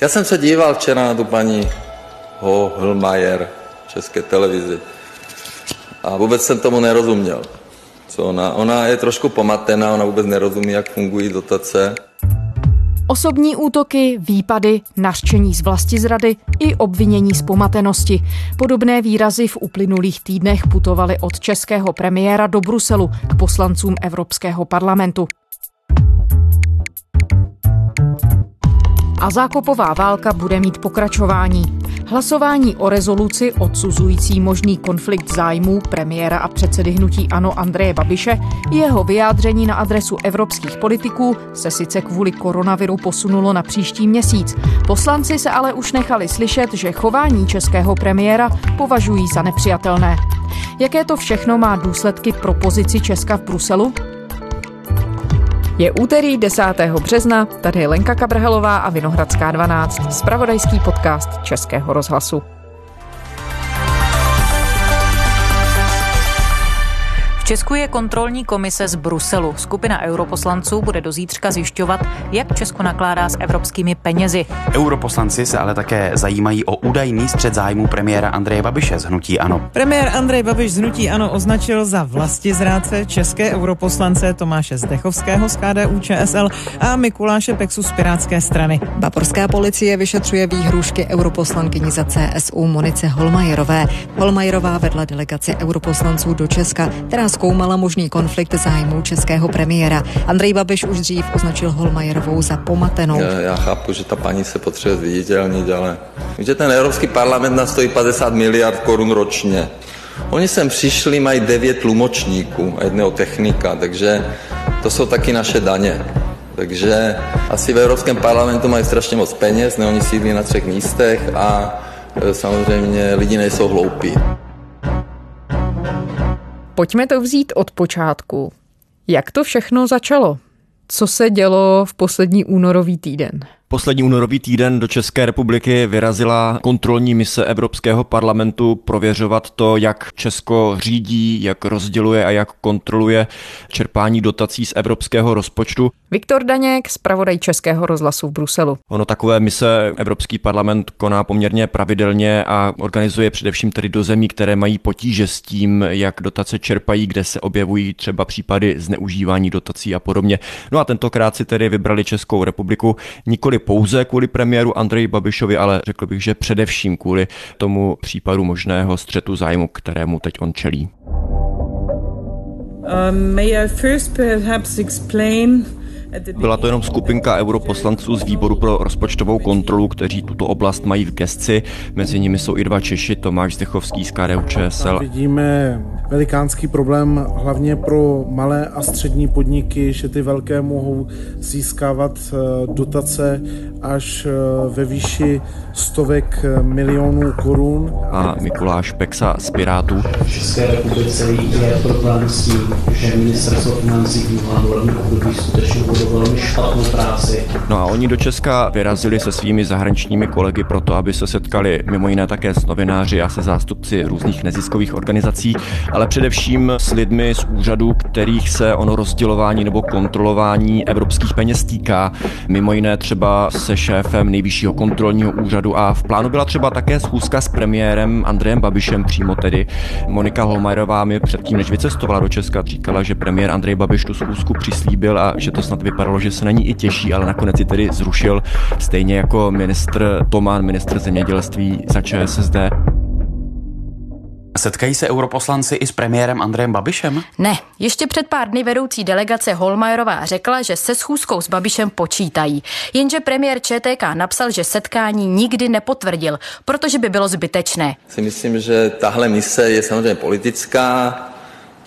Já jsem se díval včera na tu paní Hohlmajer České televizi a vůbec jsem tomu nerozuměl. Co ona, ona je trošku pomatená, ona vůbec nerozumí, jak fungují dotace. Osobní útoky, výpady, nařčení z vlasti zrady i obvinění z pomatenosti. Podobné výrazy v uplynulých týdnech putovaly od českého premiéra do Bruselu k poslancům Evropského parlamentu. A zákopová válka bude mít pokračování. Hlasování o rezoluci odsuzující možný konflikt zájmů premiéra a předsedy hnutí Ano Andreje Babiše jeho vyjádření na adresu evropských politiků se sice kvůli koronaviru posunulo na příští měsíc. Poslanci se ale už nechali slyšet, že chování českého premiéra považují za nepřijatelné. Jaké to všechno má důsledky pro pozici Česka v Bruselu? Je úterý 10. března, tady je Lenka Kabrhelová a Vinohradská 12, spravodajský podcast Českého rozhlasu. Česku je kontrolní komise z Bruselu. Skupina europoslanců bude do zítřka zjišťovat, jak Česko nakládá s evropskými penězi. Europoslanci se ale také zajímají o údajný střed zájmů premiéra Andreje Babiše z Hnutí Ano. Premiér Andrej Babiš z Hnutí Ano označil za vlasti zrádce české europoslance Tomáše Zdechovského z KDU ČSL a Mikuláše Pexu z Pirátské strany. Baporská policie vyšetřuje výhrušky europoslankyni za CSU Monice Holmajerové. Holmajerová vedla delegaci europoslanců do Česka, která zkoumala možný konflikt zájmů českého premiéra. Andrej Babiš už dřív označil Holmajerovou za pomatenou. Já, já chápu, že ta paní se potřebuje zviditelnit, ale víte, ten Evropský parlament nás stojí 50 miliard korun ročně. Oni sem přišli, mají devět tlumočníků a jedného technika, takže to jsou taky naše daně. Takže asi v Evropském parlamentu mají strašně moc peněz, ne, oni sídlí na třech místech a e, samozřejmě lidi nejsou hloupí. Pojďme to vzít od počátku. Jak to všechno začalo? Co se dělo v poslední únorový týden? Poslední únorový týden do České republiky vyrazila kontrolní mise Evropského parlamentu prověřovat to, jak Česko řídí, jak rozděluje a jak kontroluje čerpání dotací z evropského rozpočtu. Viktor Daněk, zpravodaj Českého rozhlasu v Bruselu. Ono takové mise Evropský parlament koná poměrně pravidelně a organizuje především tedy do zemí, které mají potíže s tím, jak dotace čerpají, kde se objevují třeba případy zneužívání dotací a podobně. No a tentokrát si tedy vybrali Českou republiku nikoli pouze kvůli premiéru Andreji Babišovi, ale řekl bych, že především kvůli tomu případu možného střetu zájmu, kterému teď on čelí. Um, may I first perhaps explain byla to jenom skupinka europoslanců z výboru pro rozpočtovou kontrolu, kteří tuto oblast mají v gesci. Mezi nimi jsou i dva Češi, Tomáš Zdechovský z KDU ČSL. Vidíme velikánský problém hlavně pro malé a střední podniky, že ty velké mohou získávat eh, dotace až eh, ve výši stovek eh, milionů korun. A Mikuláš Peksa z Pirátů. V České republice je problém s tím, že ministerstvo financí v minulém období skutečně velmi špatnou práci. No a oni do Česka vyrazili se svými zahraničními kolegy proto, aby se setkali mimo jiné také s novináři a se zástupci různých neziskových organizací, ale především s lidmi z úřadů, kterých se ono rozdělování nebo kontrolování evropských peněz týká. Mimo jiné třeba se šéfem nejvyššího kontrolního úřadu a v plánu byla třeba také schůzka s premiérem Andrejem Babišem přímo tedy. Monika Holmajerová mi předtím, než vycestovala do Česka, říkala, že premiér Andrej Babiš tu schůzku přislíbil a že to snad vypadalo, že se na ní i těší, ale nakonec ji tedy zrušil, stejně jako ministr Toman, ministr zemědělství za ČSSD. Setkají se europoslanci i s premiérem Andrejem Babišem? Ne, ještě před pár dny vedoucí delegace Holmajerová řekla, že se schůzkou s Babišem počítají. Jenže premiér ČTK napsal, že setkání nikdy nepotvrdil, protože by bylo zbytečné. Si myslím, že tahle mise je samozřejmě politická,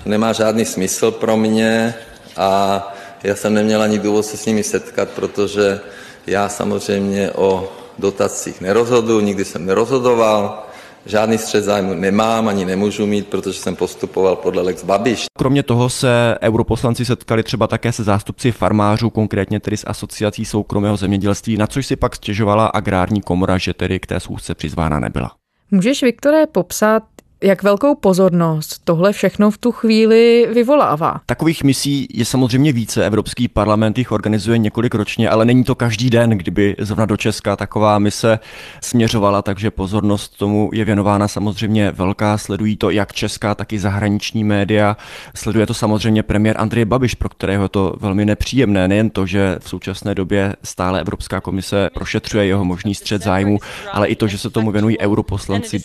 nemá žádný smysl pro mě a já jsem neměl ani důvod se s nimi setkat, protože já samozřejmě o dotacích nerozhodu, nikdy jsem nerozhodoval, žádný střed zájmu nemám, ani nemůžu mít, protože jsem postupoval podle Lex Babiš. Kromě toho se europoslanci setkali třeba také se zástupci farmářů, konkrétně tedy s asociací soukromého zemědělství, na což si pak stěžovala agrární komora, že tedy k té schůzce přizvána nebyla. Můžeš, Viktore, popsat, Jak velkou pozornost tohle všechno v tu chvíli vyvolává? Takových misí je samozřejmě více. Evropský parlament jich organizuje několik ročně, ale není to každý den, kdyby zrovna do Česka taková mise směřovala, takže pozornost tomu je věnována samozřejmě velká. Sledují to jak česká, tak i zahraniční média. Sleduje to samozřejmě premiér Andrej Babiš, pro kterého je to velmi nepříjemné. Nejen to, že v současné době stále Evropská komise prošetřuje jeho možný střed zájmu, ale i to, že se tomu věnují europoslanci.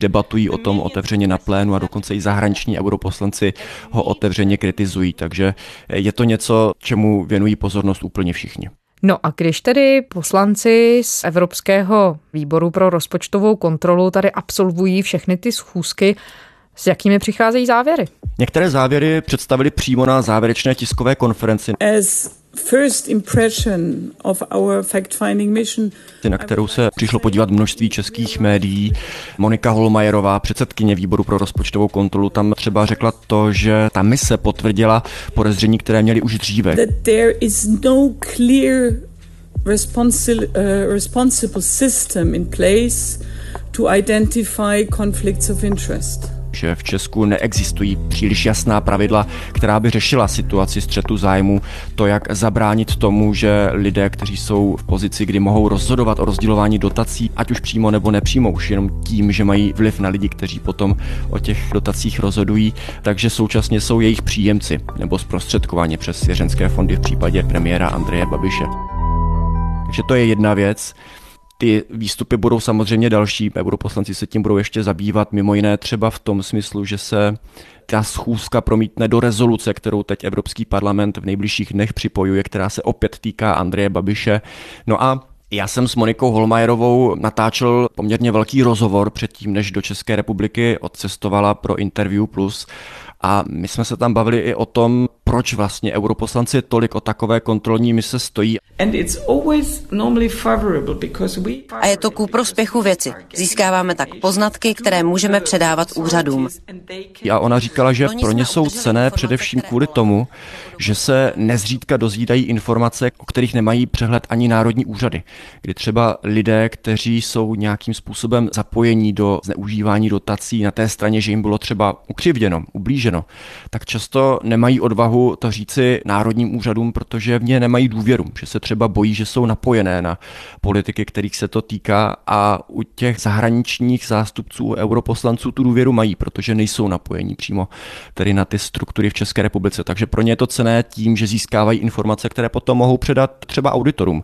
Debatují o tom otevřeně na plénu a dokonce i zahraniční europoslanci ho otevřeně kritizují, takže je to něco, čemu věnují pozornost úplně všichni. No a když tedy poslanci z Evropského výboru pro rozpočtovou kontrolu tady absolvují všechny ty schůzky, s jakými přicházejí závěry? Některé závěry představili přímo na závěrečné tiskové konferenci. As first impression of our fact-finding mission. Na kterou se přišlo podívat množství českých médií. Monika Holmajerová, předsedkyně výboru pro rozpočtovou kontrolu, tam třeba řekla to, že ta mise potvrdila podezření, které měli už dříve. That there is no uh, responsible system in place to identify conflicts of interest že v Česku neexistují příliš jasná pravidla, která by řešila situaci střetu zájmu, to, jak zabránit tomu, že lidé, kteří jsou v pozici, kdy mohou rozhodovat o rozdělování dotací, ať už přímo nebo nepřímo, už jenom tím, že mají vliv na lidi, kteří potom o těch dotacích rozhodují, takže současně jsou jejich příjemci nebo zprostředkovaně přes svěřenské fondy v případě premiéra Andreje Babiše. Takže to je jedna věc. Ty výstupy budou samozřejmě další, europoslanci se tím budou ještě zabývat, mimo jiné třeba v tom smyslu, že se ta schůzka promítne do rezoluce, kterou teď Evropský parlament v nejbližších dnech připojuje, která se opět týká Andreje Babiše. No a já jsem s Monikou Holmajerovou natáčel poměrně velký rozhovor předtím, než do České republiky odcestovala pro Interview Plus a my jsme se tam bavili i o tom, proč vlastně europoslanci tolik o takové kontrolní mise stojí. A je to ku prospěchu věci. Získáváme tak poznatky, které můžeme předávat úřadům. A ona říkala, že pro ně jsou cené především kvůli tomu, že se nezřídka dozvídají informace, o kterých nemají přehled ani národní úřady. Kdy třeba lidé, kteří jsou nějakým způsobem zapojení do zneužívání dotací na té straně, že jim bylo třeba ukřivděno, ublíženo, tak často nemají odvahu to říci národním úřadům, protože v ně nemají důvěru, že se třeba bojí, že jsou napojené na politiky, kterých se to týká a u těch zahraničních zástupců europoslanců tu důvěru mají, protože nejsou napojení přímo tedy na ty struktury v České republice. Takže pro ně je to cené tím, že získávají informace, které potom mohou předat třeba auditorům.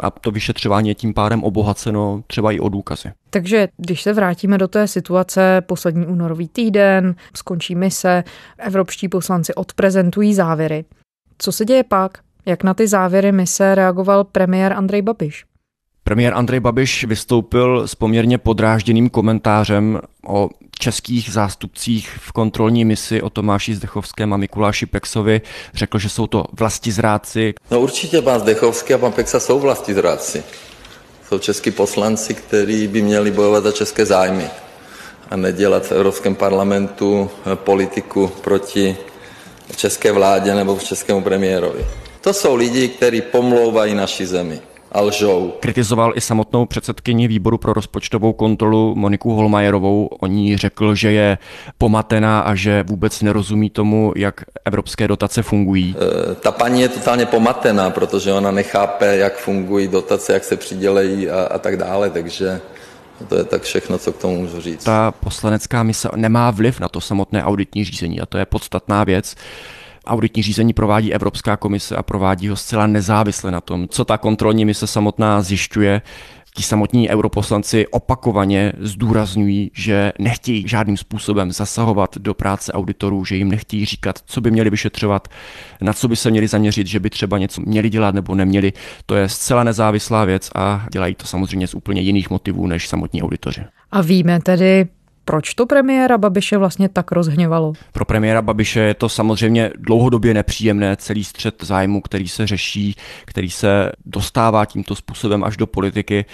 A to vyšetřování je tím pádem obohaceno třeba i o důkazy. Takže když se vrátíme do té situace, poslední únorový týden, skončí mise, evropští poslanci odprezentují závěry. Co se děje pak? Jak na ty závěry mise reagoval premiér Andrej Babiš? Premiér Andrej Babiš vystoupil s poměrně podrážděným komentářem o českých zástupcích v kontrolní misi o Tomáši Zdechovském a Mikuláši Pexovi. Řekl, že jsou to vlastizráci. No určitě pan Zdechovský a pan Pexa jsou vlastizráci. Jsou český poslanci, kteří by měli bojovat za české zájmy a nedělat v Evropském parlamentu politiku proti české vládě nebo českému premiérovi. To jsou lidi, kteří pomlouvají naši zemi a lžou. Kritizoval i samotnou předsedkyni výboru pro rozpočtovou kontrolu Moniku Holmajerovou. O ní řekl, že je pomatená a že vůbec nerozumí tomu, jak evropské dotace fungují. E, ta paní je totálně pomatená, protože ona nechápe, jak fungují dotace, jak se přidělejí a, a tak dále, takže to je tak všechno, co k tomu můžu říct. Ta poslanecká mise nemá vliv na to samotné auditní řízení a to je podstatná věc. Auditní řízení provádí Evropská komise a provádí ho zcela nezávisle na tom, co ta kontrolní mise samotná zjišťuje. Ti samotní europoslanci opakovaně zdůrazňují, že nechtějí žádným způsobem zasahovat do práce auditorů, že jim nechtějí říkat, co by měli vyšetřovat, na co by se měli zaměřit, že by třeba něco měli dělat nebo neměli. To je zcela nezávislá věc a dělají to samozřejmě z úplně jiných motivů než samotní auditoři. A víme tedy, proč to premiéra Babiše vlastně tak rozhněvalo? Pro premiéra Babiše je to samozřejmě dlouhodobě nepříjemné, celý střed zájmu, který se řeší, který se dostává tímto způsobem až do politiky.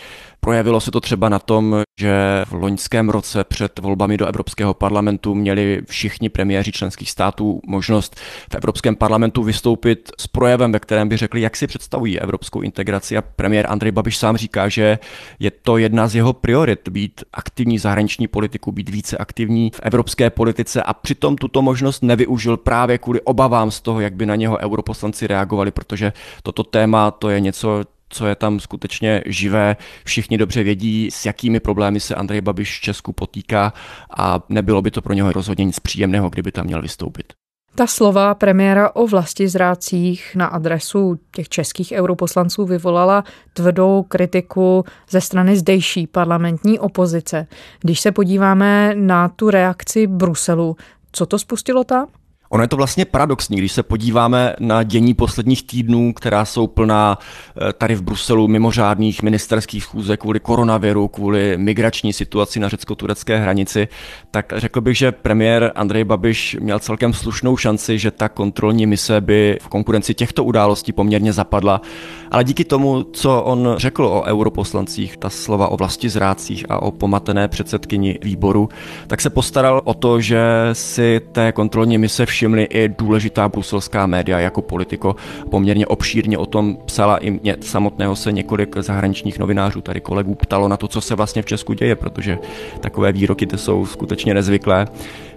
Projevilo se to třeba na tom, že v loňském roce před volbami do Evropského parlamentu měli všichni premiéři členských států možnost v Evropském parlamentu vystoupit s projevem, ve kterém by řekli, jak si představují evropskou integraci. A premiér Andrej Babiš sám říká, že je to jedna z jeho priorit být aktivní zahraniční politiku, být více aktivní v evropské politice a přitom tuto možnost nevyužil právě kvůli obavám z toho, jak by na něho europoslanci reagovali, protože toto téma to je něco, co je tam skutečně živé. Všichni dobře vědí, s jakými problémy se Andrej Babiš v Česku potýká a nebylo by to pro něho rozhodně nic příjemného, kdyby tam měl vystoupit. Ta slova premiéra o vlasti zrácích na adresu těch českých europoslanců vyvolala tvrdou kritiku ze strany zdejší parlamentní opozice. Když se podíváme na tu reakci Bruselu, co to spustilo tam? Ono je to vlastně paradoxní, když se podíváme na dění posledních týdnů, která jsou plná eh, tady v Bruselu mimořádných ministerských schůzek kvůli koronaviru, kvůli migrační situaci na řecko-turecké hranici, tak řekl bych, že premiér Andrej Babiš měl celkem slušnou šanci, že ta kontrolní mise by v konkurenci těchto událostí poměrně zapadla. Ale díky tomu, co on řekl o europoslancích, ta slova o vlasti zrácích a o pomatené předsedkyni výboru, tak se postaral o to, že si té kontrolní mise všimli i důležitá bruselská média jako politiko. Poměrně obšírně o tom psala i mě samotného se několik zahraničních novinářů, tady kolegů, ptalo na to, co se vlastně v Česku děje, protože takové výroky to jsou skutečně nezvyklé.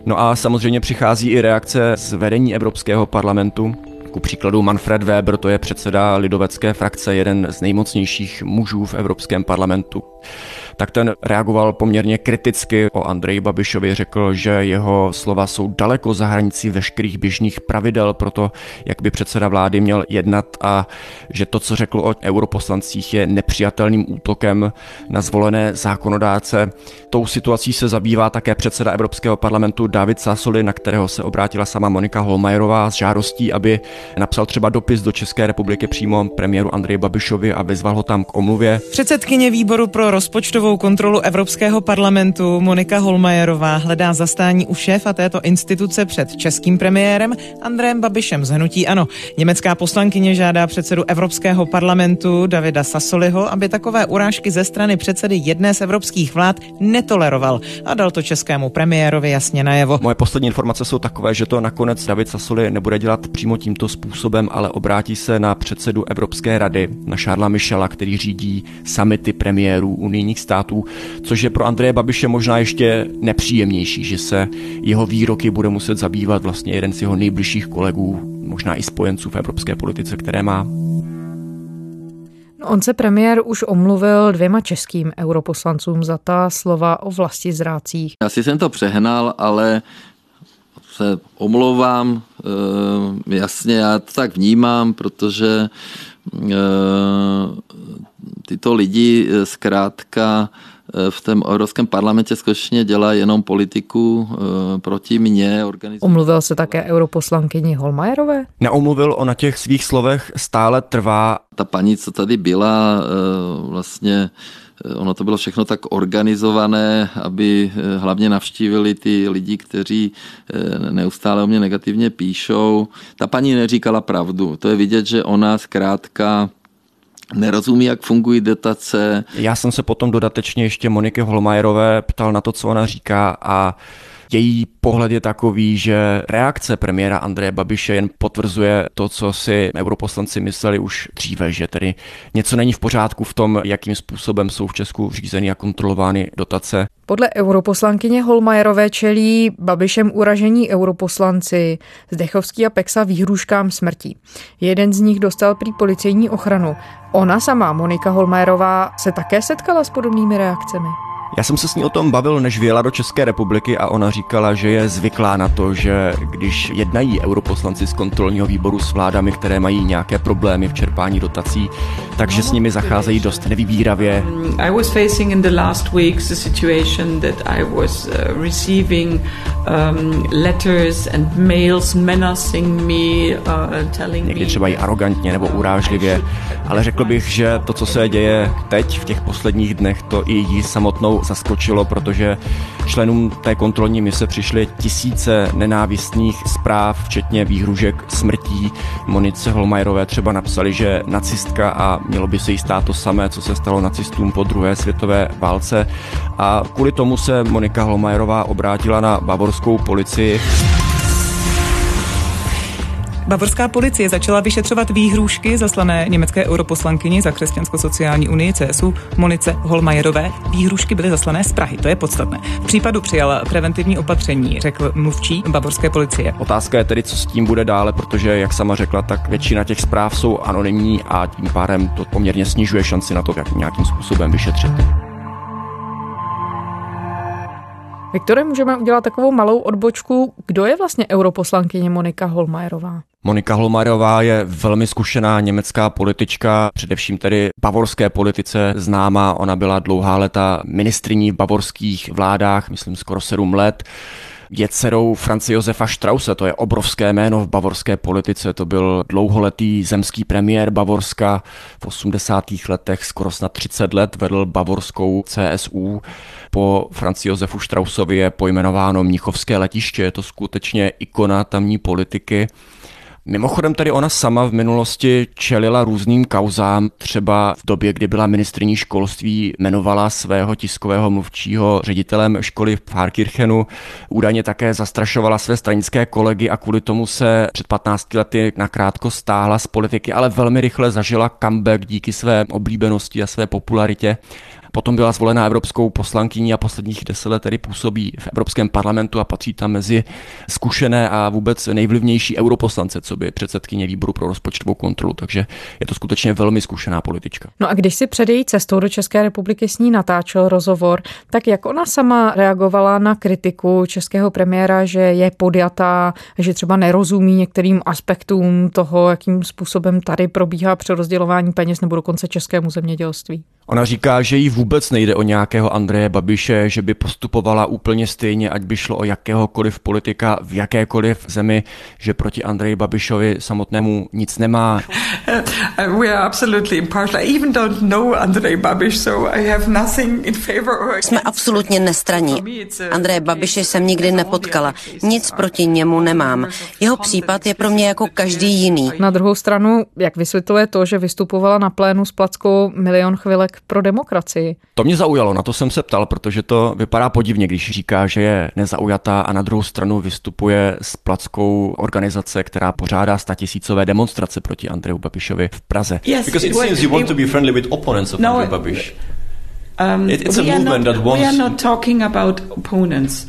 No a samozřejmě přichází i reakce z vedení Evropského parlamentu, ku příkladu Manfred Weber, to je předseda lidovecké frakce, jeden z nejmocnějších mužů v Evropském parlamentu tak ten reagoval poměrně kriticky o Andreji Babišovi, řekl, že jeho slova jsou daleko za hranicí veškerých běžných pravidel pro to, jak by předseda vlády měl jednat a že to, co řekl o europoslancích, je nepřijatelným útokem na zvolené zákonodáce. Tou situací se zabývá také předseda Evropského parlamentu David Sassoli, na kterého se obrátila sama Monika Holmajerová s žádostí, aby napsal třeba dopis do České republiky přímo premiéru Andreji Babišovi a vyzval ho tam k omluvě. Předsedkyně výboru pro rozpočtovou rozpočtovou kontrolu Evropského parlamentu Monika Holmajerová hledá zastání u šéfa této instituce před českým premiérem Andrejem Babišem z Hnutí Ano. Německá poslankyně žádá předsedu Evropského parlamentu Davida Sassoliho, aby takové urážky ze strany předsedy jedné z evropských vlád netoleroval a dal to českému premiérovi jasně najevo. Moje poslední informace jsou takové, že to nakonec David Sassoli nebude dělat přímo tímto způsobem, ale obrátí se na předsedu Evropské rady, na Šarla Michela, který řídí samity premiérů unijních států států, což je pro Andreje Babiše možná ještě nepříjemnější, že se jeho výroky bude muset zabývat vlastně jeden z jeho nejbližších kolegů, možná i spojenců v evropské politice, které má. No, on se premiér už omluvil dvěma českým europoslancům za ta slova o vlasti zrácích. Asi jsem to přehnal, ale se omlouvám, e, jasně, já to tak vnímám, protože tyto lidi eh, zkrátka eh, v tom Evropském parlamentě skutečně dělá jenom politiku eh, proti mně. Omluvil se také europoslankyni Holmajerové? Neomluvil, o na těch svých slovech stále trvá. Ta paní, co tady byla, vlastně ono to bylo všechno tak organizované, aby hlavně navštívili ty lidi, kteří neustále o mě negativně píšou. Ta paní neříkala pravdu. To je vidět, že ona zkrátka nerozumí, jak fungují dotace. Já jsem se potom dodatečně ještě Moniky Holmajerové ptal na to, co ona říká a její pohled je takový, že reakce premiéra Andreje Babiše jen potvrzuje to, co si europoslanci mysleli už dříve, že tedy něco není v pořádku v tom, jakým způsobem jsou v Česku řízeny a kontrolovány dotace. Podle europoslankyně Holmajerové čelí Babišem uražení europoslanci Zdechovský a Pexa výhruškám smrti. Jeden z nich dostal prý policejní ochranu. Ona sama, Monika Holmajerová, se také setkala s podobnými reakcemi. Já jsem se s ní o tom bavil, než vyjela do České republiky a ona říkala, že je zvyklá na to, že když jednají europoslanci z kontrolního výboru s vládami, které mají nějaké problémy v čerpání dotací, takže s nimi zacházejí dost nevybíravě. I was facing in the last weeks a situation that I was uh, receiving um, letters and mails menacing me, uh, telling Někdy třeba i arrogantně nebo urážlivě, ale řekl bych, že to, co se děje teď v těch posledních dnech, to i jí samotnou zaskočilo, protože členům té kontrolní mise přišly tisíce nenávistných zpráv, včetně výhružek smrtí. Monice Holmajerové třeba napsali, že nacistka a mělo by se jí stát to samé, co se stalo nacistům po druhé světové válce. A kvůli tomu se Monika Holmajerová obrátila na bavorskou policii. Bavorská policie začala vyšetřovat výhrůžky zaslané německé europoslankyni za křesťansko-sociální unii CSU Monice Holmajerové. Výhrůžky byly zaslané z Prahy, to je podstatné. V případu přijala preventivní opatření, řekl mluvčí bavorské policie. Otázka je tedy, co s tím bude dále, protože, jak sama řekla, tak většina těch zpráv jsou anonymní a tím pádem to poměrně snižuje šanci na to, jak nějakým způsobem vyšetřit. Viktore, můžeme udělat takovou malou odbočku. Kdo je vlastně europoslankyně Monika Holmajerová? Monika Holmajerová je velmi zkušená německá politička, především tedy bavorské politice známá. Ona byla dlouhá leta ministriní v bavorských vládách, myslím skoro sedm let je dcerou Franci Josefa Strause, to je obrovské jméno v bavorské politice, to byl dlouholetý zemský premiér Bavorska v 80. letech, skoro snad 30 let vedl bavorskou CSU. Po Franci Josefu Strausovi je pojmenováno Mnichovské letiště, je to skutečně ikona tamní politiky. Mimochodem tady ona sama v minulosti čelila různým kauzám, třeba v době, kdy byla ministrní školství, jmenovala svého tiskového mluvčího ředitelem školy v Pfarrkirchenu, údajně také zastrašovala své stranické kolegy a kvůli tomu se před 15 lety nakrátko stáhla z politiky, ale velmi rychle zažila comeback díky své oblíbenosti a své popularitě. Potom byla zvolena evropskou poslankyní a posledních deset let tedy působí v Evropském parlamentu a patří tam mezi zkušené a vůbec nejvlivnější europoslance, co by předsedkyně výboru pro rozpočtovou kontrolu. Takže je to skutečně velmi zkušená politička. No a když si před její cestou do České republiky s ní natáčel rozhovor, tak jak ona sama reagovala na kritiku českého premiéra, že je podjatá, že třeba nerozumí některým aspektům toho, jakým způsobem tady probíhá přerozdělování peněz nebo dokonce českému zemědělství? Ona říká, že jí vůbec nejde o nějakého Andreje Babiše, že by postupovala úplně stejně, ať by šlo o jakéhokoliv politika v jakékoliv zemi, že proti Andreji Babišovi samotnému nic nemá. We are absolutely impartial. I even don't know Andrej Babiš, so I have nothing in favor. Jsme absolutně nestraní. Andreje Babiše jsem nikdy nepotkala. Nic proti němu nemám. Jeho případ je pro mě jako každý jiný. Na druhou stranu, jak vysvětluje to, že vystupovala na plénu s plackou milion chvilek pro demokracii. To mě zaujalo, na to jsem se ptal, protože to vypadá podivně, když říká, že je nezaujatá a na druhou stranu vystupuje s plackou organizace, která pořádá statisícové demonstrace proti Andreju Babišovi v Praze. Yes, Because it seems you want to be friendly with opponents of No, Andrej Babiš. Um, It- it's a we, are movement not, that we wants- are not talking about opponents.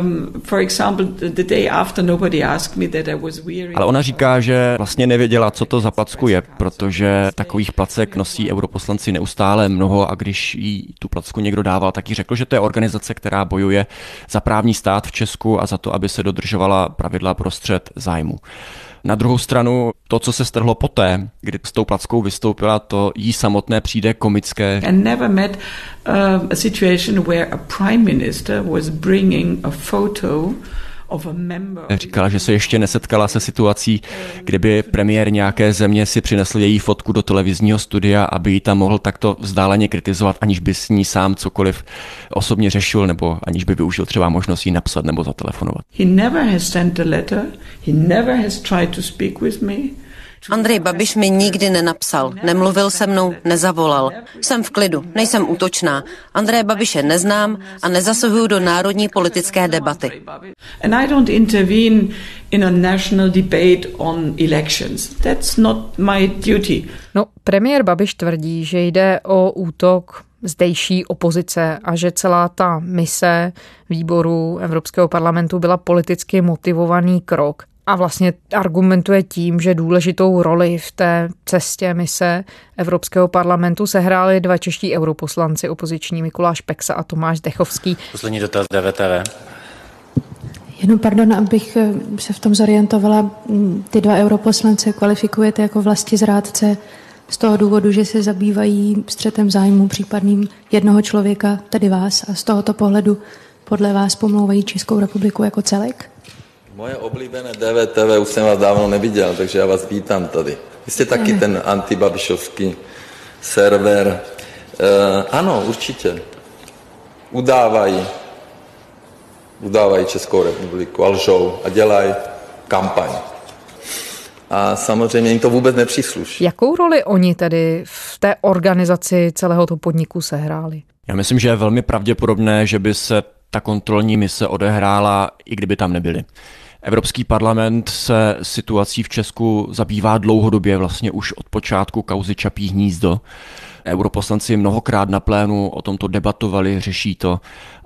Um, for example, the, the day after, nobody asked me that I was wearing. Ale ona říká, že vlastně nevěděla, co to za placku je, protože takových placek nosí europoslanci neustále mnoho a když jí tu placku někdo dával, tak jí řekl, že to je organizace, která bojuje za právní stát v Česku a za to, aby se dodržovala pravidla pro střed zájmu. Na druhou stranu, to, co se strhlo poté, kdy s tou plackou vystoupila, to jí samotné přijde komické. I never met um, a situation where a prime minister was bringing a photo. Říkala, že se ještě nesetkala se situací, kdyby premiér nějaké země si přinesl její fotku do televizního studia, aby ji tam mohl takto vzdáleně kritizovat, aniž by s ní sám cokoliv osobně řešil, nebo aniž by využil třeba možnost jí napsat nebo zatelefonovat. He never has sent a letter. He never has tried to speak with me. Andrej Babiš mi nikdy nenapsal, nemluvil se mnou, nezavolal. Jsem v klidu, nejsem útočná. Andreje Babiše neznám a nezasahuju do národní politické debaty. And I don't intervene in a national debate on elections. That's not my duty. No, premiér Babiš tvrdí, že jde o útok zdejší opozice a že celá ta mise výboru Evropského parlamentu byla politicky motivovaný krok. A vlastně argumentuje tím, že důležitou roli v té cestě mise Evropského parlamentu sehráli dva čeští europoslanci opoziční Mikuláš Peksa a Tomáš Dechovský. Poslední dotaz DVTV. Jenom pardon, abych eh, se v tom zorientovala. Mm, Ty dva europoslance kvalifikujete jako vlasti zrádce z toho důvodu, že se zabývají střetem zájmu případným jednoho člověka, tedy vás, a z tohoto pohledu podle vás pomlouvají Českou republiku jako celek? Moje oblíbené DVTV už jsem vás dávno neviděl, takže já vás vítám tady. Vy jste taky ten antibabišovský server. Uh, ano, určitě. udávají, udávají Českou republiku a lžou a dělají kampaň. A samozřejmě jim to vůbec nepřísluší. Jakou roli oni tedy v té organizaci celého toho podniku sehráli? Já myslím, že je velmi pravděpodobné, že by se ta kontrolní mise odehrála, i kdyby tam nebyli. Evropský parlament se situací v Česku zabývá dlouhodobě, vlastně už od počátku kauzy Čapí hnízdo. Europoslanci mnohokrát na plénu o tomto debatovali, řeší to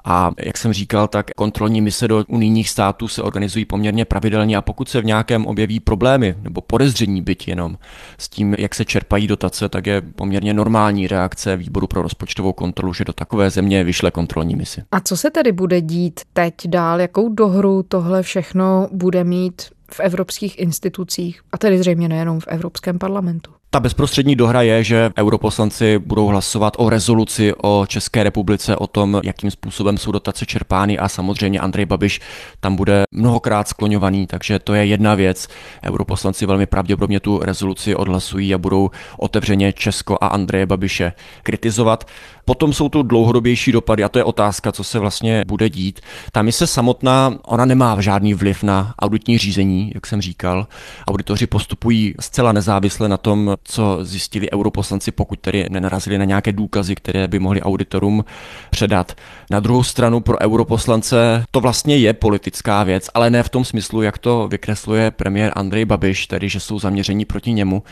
a jak jsem říkal, tak kontrolní mise do unijních států se organizují poměrně pravidelně a pokud se v nějakém objeví problémy nebo podezření byť jenom s tím, jak se čerpají dotace, tak je poměrně normální reakce výboru pro rozpočtovou kontrolu, že do takové země vyšle kontrolní misi. A co se tedy bude dít teď dál? Jakou dohru tohle všechno bude mít v evropských institucích a tedy zřejmě nejenom v Evropském parlamentu? Ta bezprostřední dohra je, že europoslanci budou hlasovat o rezoluci o České republice, o tom, jakým způsobem jsou dotace čerpány a samozřejmě Andrej Babiš tam bude mnohokrát skloňovaný, takže to je jedna věc. Europoslanci velmi pravděpodobně tu rezoluci odhlasují a budou otevřeně Česko a Andreje Babiše kritizovat. Potom jsou tu dlouhodobější dopady a to je otázka, co se vlastně bude dít. Ta mise samotná, ona nemá žádný vliv na auditní řízení, jak jsem říkal. Auditoři postupují zcela nezávisle na tom, co zjistili europoslanci, pokud tedy nenarazili na nějaké důkazy, které by mohli auditorům předat. Na druhou stranu pro europoslance to vlastně je politická věc, ale ne v tom smyslu, jak to vykresluje premiér Andrej Babiš, tedy že jsou zaměření proti němu,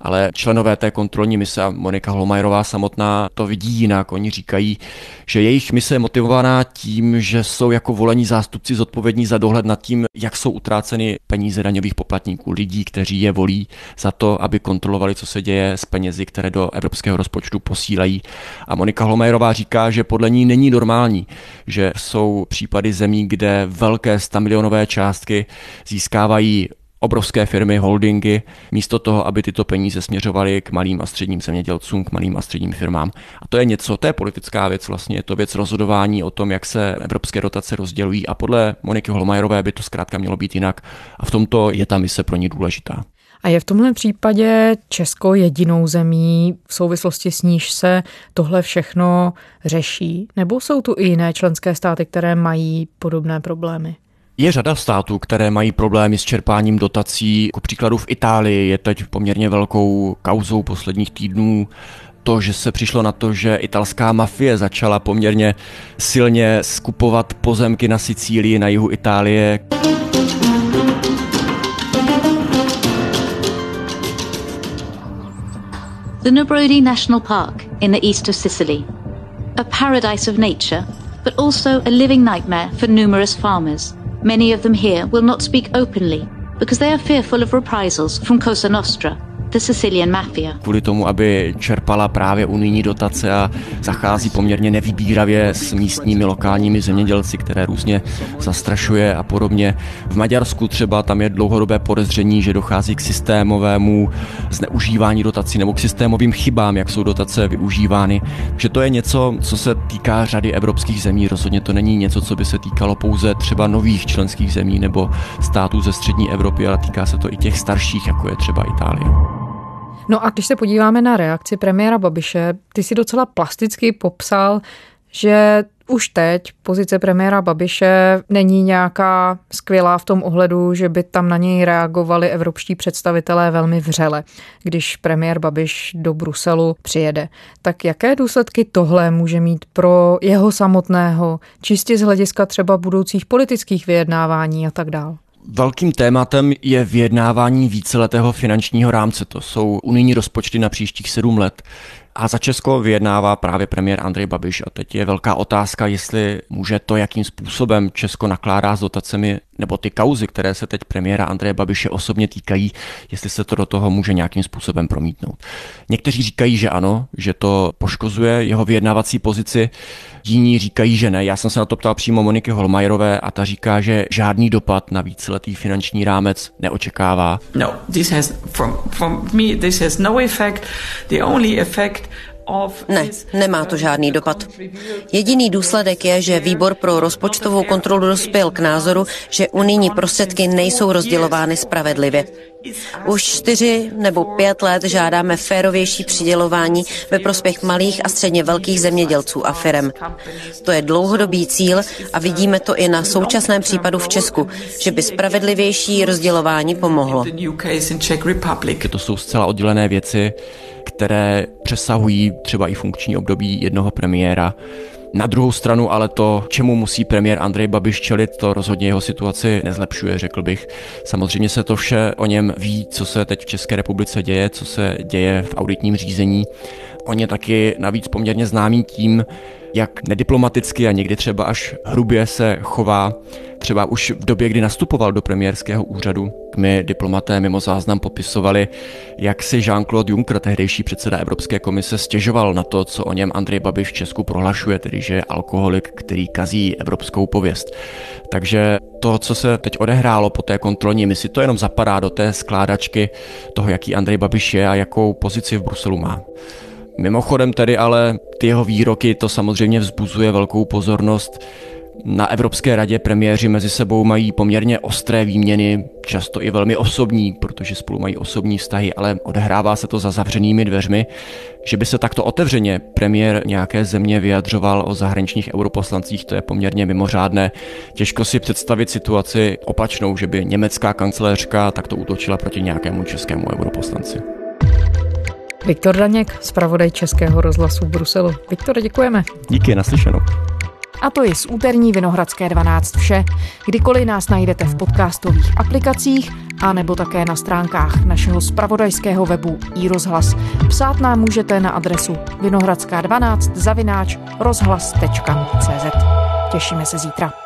ale členové té kontrolní mise a Monika Holmajerová samotná to vidí jinak. Oni říkají, že jejich mise je motivovaná tím, že jsou jako volení zástupci zodpovědní za dohled nad tím, jak jsou utráceny peníze daňových poplatníků, lidí, kteří je volí za to, aby kontrolovali, co se děje s penězi, které do evropského rozpočtu posílají. A Monika Holmajerová říká, že podle ní není normální, že jsou případy zemí, kde velké 100 milionové částky získávají obrovské firmy, holdingy, místo toho, aby tyto peníze směřovaly k malým a středním zemědělcům, k malým a středním firmám. A to je něco, to je politická věc vlastně, je to věc rozhodování o tom, jak se evropské dotace rozdělují a podle Moniky Holmajerové by to zkrátka mělo být jinak a v tomto je ta mise pro ní důležitá. A je v tomhle případě Česko jedinou zemí, v souvislosti s níž se tohle všechno řeší? Nebo jsou tu i jiné členské státy, které mají podobné problémy? Je řada států, které mají problémy s čerpáním dotací. Ku příkladu v Itálii je teď poměrně velkou kauzou posledních týdnů to, že se přišlo na to, že italská mafie začala poměrně silně skupovat pozemky na Sicílii, na jihu Itálie. The Nebrodi National Park in the east of Sicily. A paradise of nature, but also a living nightmare for numerous farmers. Many of them here will not speak openly because they are fearful of reprisals from Cosa Nostra, the Sicilian Mafia. Kvůli tomu, aby čerpala právě unijní dotace a zachází poměrně nevybíravě s místními lokálními zemědělci, které různě zastrašuje a podobně. V Maďarsku třeba tam je dlouhodobé podezření, že dochází k systémovému zneužívání dotací nebo k systémovým chybám, jak jsou dotace využívány. Že to je něco, co se týká řady evropských zemí. Rozhodně to není něco, co by se týkalo pouze třeba nových členských zemí nebo států ze střední Evropy, ale týká se to i těch starších, jako je třeba Itálie. No a když se podíváme na reakci premiéra Babiše, ty si docela plasticky popsal, že už teď pozice premiéra Babiše není nějaká skvělá v tom ohledu, že by tam na něj reagovali evropští představitelé velmi vřele, když premiér Babiš do Bruselu přijede. Tak jaké důsledky tohle může mít pro jeho samotného, čistě z hlediska třeba budoucích politických vyjednávání a tak dále? Velkým tématem je vyjednávání víceletého finančního rámce. To jsou unijní rozpočty na příštích sedm let. A za Česko vyjednává právě premiér Andrej Babiš. A teď je velká otázka, jestli může to, jakým způsobem Česko nakládá s dotacemi, nebo ty kauzy, které se teď premiéra Andreje Babiše osobně týkají, jestli se to do toho může nějakým způsobem promítnout. Někteří říkají, že ano, že to poškozuje jeho vyjednávací pozici, jiní říkají, že ne. Já jsem se na to ptal přímo Moniky Holmajerové a ta říká, že žádný dopad na víceletý finanční rámec neočekává. No, this has, from, from me, this has no effect. The only effect Ne, nemá to žádný dopad. Jediný důsledek je, že výbor pro rozpočtovou kontrolu dospěl k názoru, že unijní prostředky nejsou rozdělovány spravedlivě. Už čtyři nebo pět let žádáme férovější přidělování ve prospěch malých a středně velkých zemědělců a firem. To je dlouhodobý cíl a vidíme to i na současném případu v Česku, že by spravedlivější rozdělování pomohlo. To jsou zcela oddělené věci, které přesahují třeba i funkční období jednoho premiéra. Na druhou stranu ale to, čemu musí premiér Andrej Babiš čelit, to rozhodně jeho situaci nezlepšuje, řekl bych. Samozřejmě se to vše o něm ví, co se teď v České republice děje, co se děje v auditním řízení. On je taky navíc poměrně známý tím, jak nediplomaticky a někdy třeba až hrubě se chová třeba už v době, kdy nastupoval do premiérského úřadu. My diplomaté mimo záznam popisovali, jak si Jean-Claude Juncker, tehdejší předseda Evropské komise, stěžoval na to, co o něm Andrej Babiš v Česku prohlašuje, tedy že je alkoholik, který kazí evropskou pověst. Takže to, co se teď odehrálo po té kontrolní misi, to jenom zapadá do té skládačky toho, jaký Andrej Babiš je a jakou pozici v Bruselu má. Mimochodem tedy ale ty jeho výroky to samozřejmě vzbuzuje velkou pozornost. Na Evropské radě premiéři mezi sebou mají poměrně ostré výměny, často i velmi osobní, protože spolu mají osobní vztahy, ale odehrává se to za zavřenými dveřmi. Že by se takto otevřeně premiér nějaké země vyjadřoval o zahraničních europoslancích, to je poměrně mimořádné. Těžko si představit situaci opačnou, že by německá kancelářka takto útočila proti nějakému českému europoslanci. Viktor Daněk, zpravodaj Českého rozhlasu v Bruselu. Viktor, děkujeme. Díky, naslyšenou. A to je z úterní Vinohradské 12 vše. Kdykoliv nás najdete v podcastových aplikacích a nebo také na stránkách našeho spravodajského webu iRozhlas. Psát nám můžete na adresu vinohradská12 zavináč rozhlas.cz. Těšíme se zítra.